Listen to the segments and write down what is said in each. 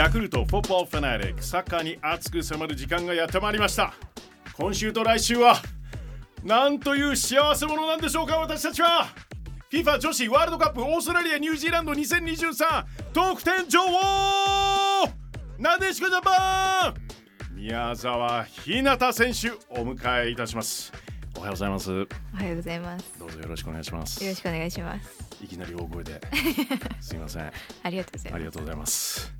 ヤクルトフォットボールファナリックサッカーに熱く迫る時間がやってまいりました。今週と来週はなんという幸せ者なんでしょうか私たちは。FIFA 女子ワールドカップオーストラリアニュージーランド2023得点女王なでしこジャパン。宮沢ひなた選手お迎えいたします。おはようございます。おはようございます。どうぞよろしくお願いします。よろしくお願いします。いきなり大声で。すいません。ありがとうございます。ありがとうございます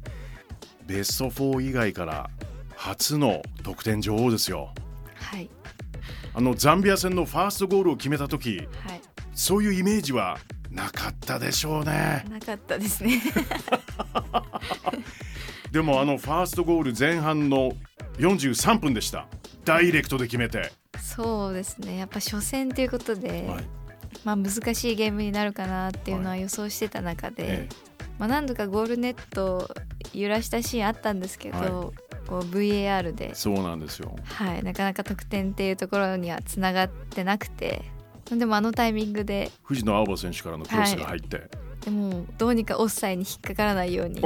ベスト4以外から初の得点女王ですよ。はい。あのザンビア戦のファーストゴールを決めた時はい。そういうイメージはなかったでしょうね。なかったですね。でもあのファーストゴール前半の43分でした。ダイレクトで決めて、そうですね。やっぱ初戦ということで、はい。まあ難しいゲームになるかなっていうのは予想してた中で、えまあ何度かゴールネットを揺らしたシーンあったんですけど、はい。こう VAR で。え、そうなんですよ。はい、なかなか得点っていうところにはつながってなくて。でもあのタイミングで藤野青葉選手からのクロスが入って、でもどうにかオフサイドに引っかからないように、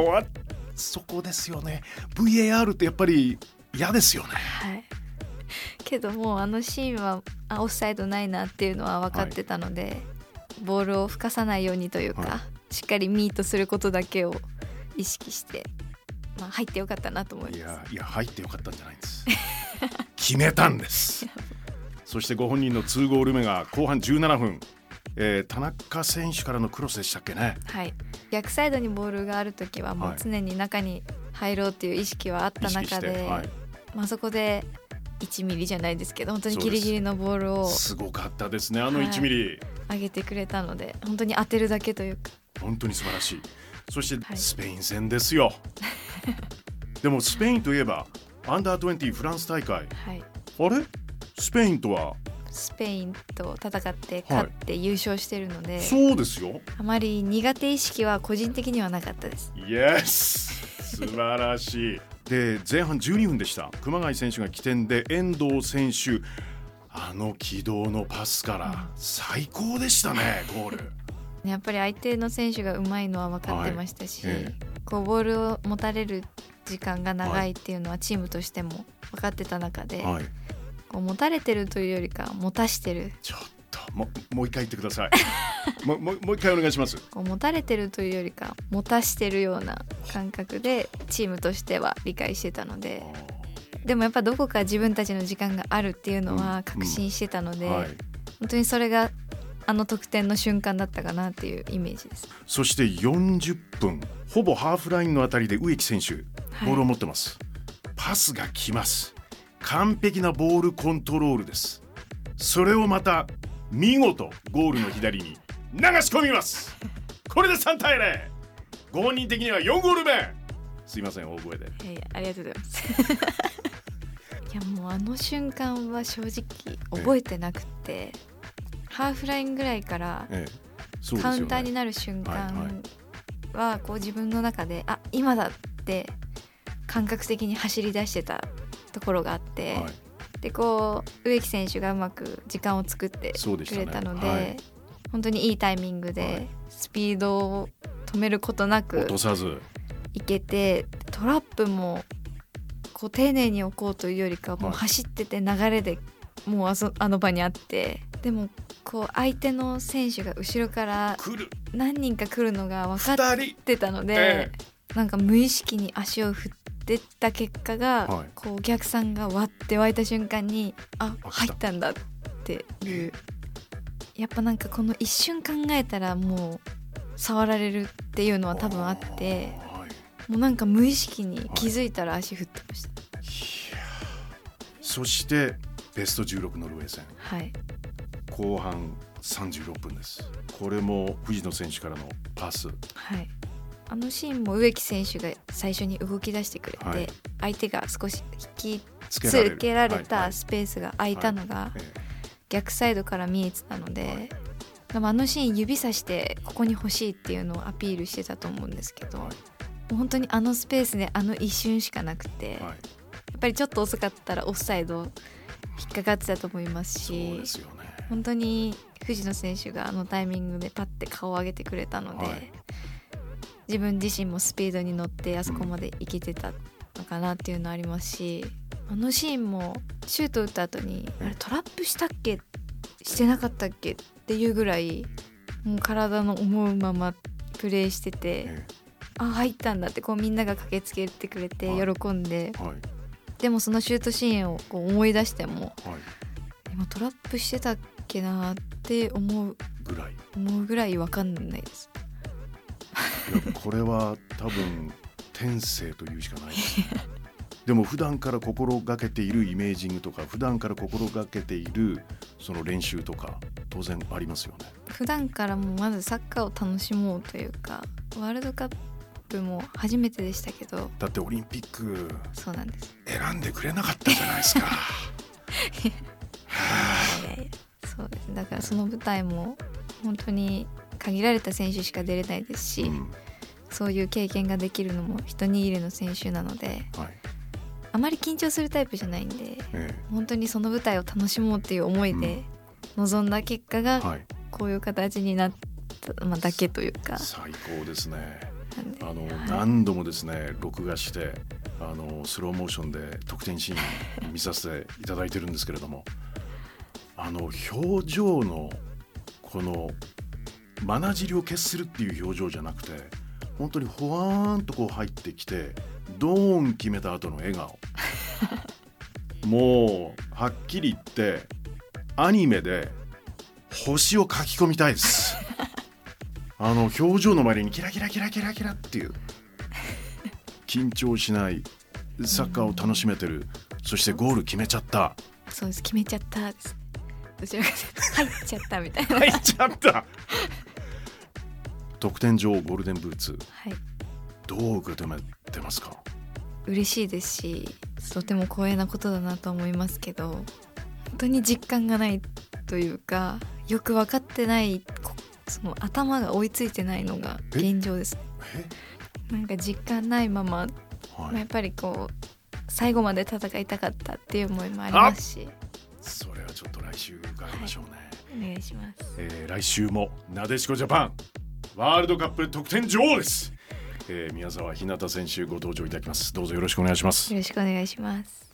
そこですよね。VAR ってやっぱり嫌ですよね。はい、けどもうあのシーンはあオフサイドないなっていうのは分かってたので、ボールを吹かさないようにというか、はしっかりミートすることだけを意識して、まあ、入ってよかったなと思います。いやいや入ってよかったんじゃないんです。決めたんです。そしてご本人の2ゴール目が後半17分、えー田中選手からのクロスでしたっけね。はい、逆サイドにボールがある時はもうはい。常に中に入ろうっていう意識はあった中で、て、はい、まあ、そこで1ミリじゃないですけど本当にギリギリのボールをすごかったですねあのはい1ミリ、上げてくれたので本当に当てるだけというか。本当に素晴らしいそしてはい。スペイン戦ですよ、でもスペインといえばアンダー20フランス大会。はい、あれ？スペインとは？スペインと戦って勝って優勝してるので、そうですよ。あまり苦手意識は個人的にはなかったです。イエス素晴らしい。で前半12分でした。熊谷選手が起点で遠藤選手。あの軌道のパスから最高でしたねゴールやっぱり相手の選手が上手いのは分かってましたし、はい。えこうボールを持たれる時間が長いっていうのはチームとしても分かってた中で、はい。こう持たれてるというよりか持たしてる。ちょっとももう一回言ってください。もももう一回お願いします。こう持たれてるというよりか持たしてるような感覚でチームとしては理解してたので。でもやっぱどこか自分たちの時間があるっていうのうんは確信してたので、はい、本当にそれがあの得点の瞬間だったかなっていうイメージです。そして40分ほぼハーフラインのあたりで植木選手はい。ボールを持ってます、パスが来ます。完璧なボールコントロールです。それをまた見事ゴールの左に流し込みます。これで3対0ご本人的には4ゴール目。すいません大声で。いやいやありがとうございます。いやもうあの瞬間は正直覚えてなくて、ハーフラインぐらいからカウンターになる瞬間はこう自分の中であ今だって感覚的に走り出してたところがあって、はい。でこう植木選手がうまく時間を作ってくれたのではい。本当にいいタイミングはい。でスピードを止めることなく落とさず。いけてトラップもこう丁寧に置こうというよりかもうはい。走ってて流れでもうあそあの場にあってでもこう相手の選手が後ろから何人か来るのが分かっ2人。てたので、えなんか無意識に足を振ってった結果が、はい。こうお客さんが割って湧いた瞬間にああ入ったんだっていう。やっぱなんかこの一瞬考えたらもう触られるっていうのは多分あってはい。もうなんか無意識に気づいたら足振ってました。そしてベスト16ノルウェー戦。はい、後半36分です。これも藤野選手からのパス。はい。あのシーンも植木選手が最初に動き出してくれて、はい。相手が少し引きつけられたスペースが空いたのがえ逆サイドから見えてたので、はい。でもあのシーン指さしてここに欲しいっていうのをアピールしてたと思うんですけど、はい。もう本当にあのスペースであの一瞬しかなくて、えはい。やっぱりちょっと遅かったらオフサイド引っかかってたと思いますそうしですよね本当に藤野選手があのタイミングでパッて顔を上げてくれたので、はい。自分自身もスピードに乗ってあそこまで行けてたのかなっていうのありますしあのシーンもシュート打った後にあれトラップしたっけしてなかったっけっていうぐらいもう体の思うままプレーしててえあ入ったんだってこうみんなが駆けつけてくれてはい。喜んで。えはい。でもそのシュートシーンをこう思い出してもはい。今トラップしてたっけなって思うぐらい思うぐらい分かんないです。これは多分天性というしかない。ですねでも普段から心がけているイメージングとか普段から心がけているその練習とか当然ありますよね。普段からもうまずサッカーを楽しもうというかワールドカップも初めてでしたけど。だってオリンピックそうなんです。選んでくれなかったじゃないですか そうです。だからその舞台も本当に限られた選手しか出れないですし、うん。そういう経験ができるのも一握りの選手なのではい。あまり緊張するタイプじゃないんでえ本当にその舞台を楽しもうっていう思いで臨んだ結果えがはい。こういう形になった、まあ、だけというか。最高ですね。あの、はい。何度もですね録画してあのスローモーションで得点シーン見させていただいてるんですけれどもあの表情のこのまなじりを消するっていう表情じゃなくて本当にほわーんとこう入ってきてドーン決めた後の笑顔。もうはっきり言ってアニメで星を書き込みたいです。あの表情の周りにキラキラキラキラキラっていう。緊張しないサッカーを楽しめてる。そしてゴール決めちゃった。そうです。決めちゃった。ですどちらかというと入っちゃったみたいな。入っちゃった。得点女王ゴールデンブーツ。はい。どう受け止めてますか？嬉しいですしとても光栄なことだなと思いますけど本当に実感がないというかよく分かってないこその頭が追いついてないのが現状です。え？なんか実感ないまま、まあはいやっぱりこう最後まで戦いたかったっていう思いもありますし来週伺い。ましょうね、お願いします。えー来週もなでしこジャパンワールドカップ得点女王です、えー宮沢ひなた選手ご登場いただきます。どうぞよろしくお願いします。よろしくお願いします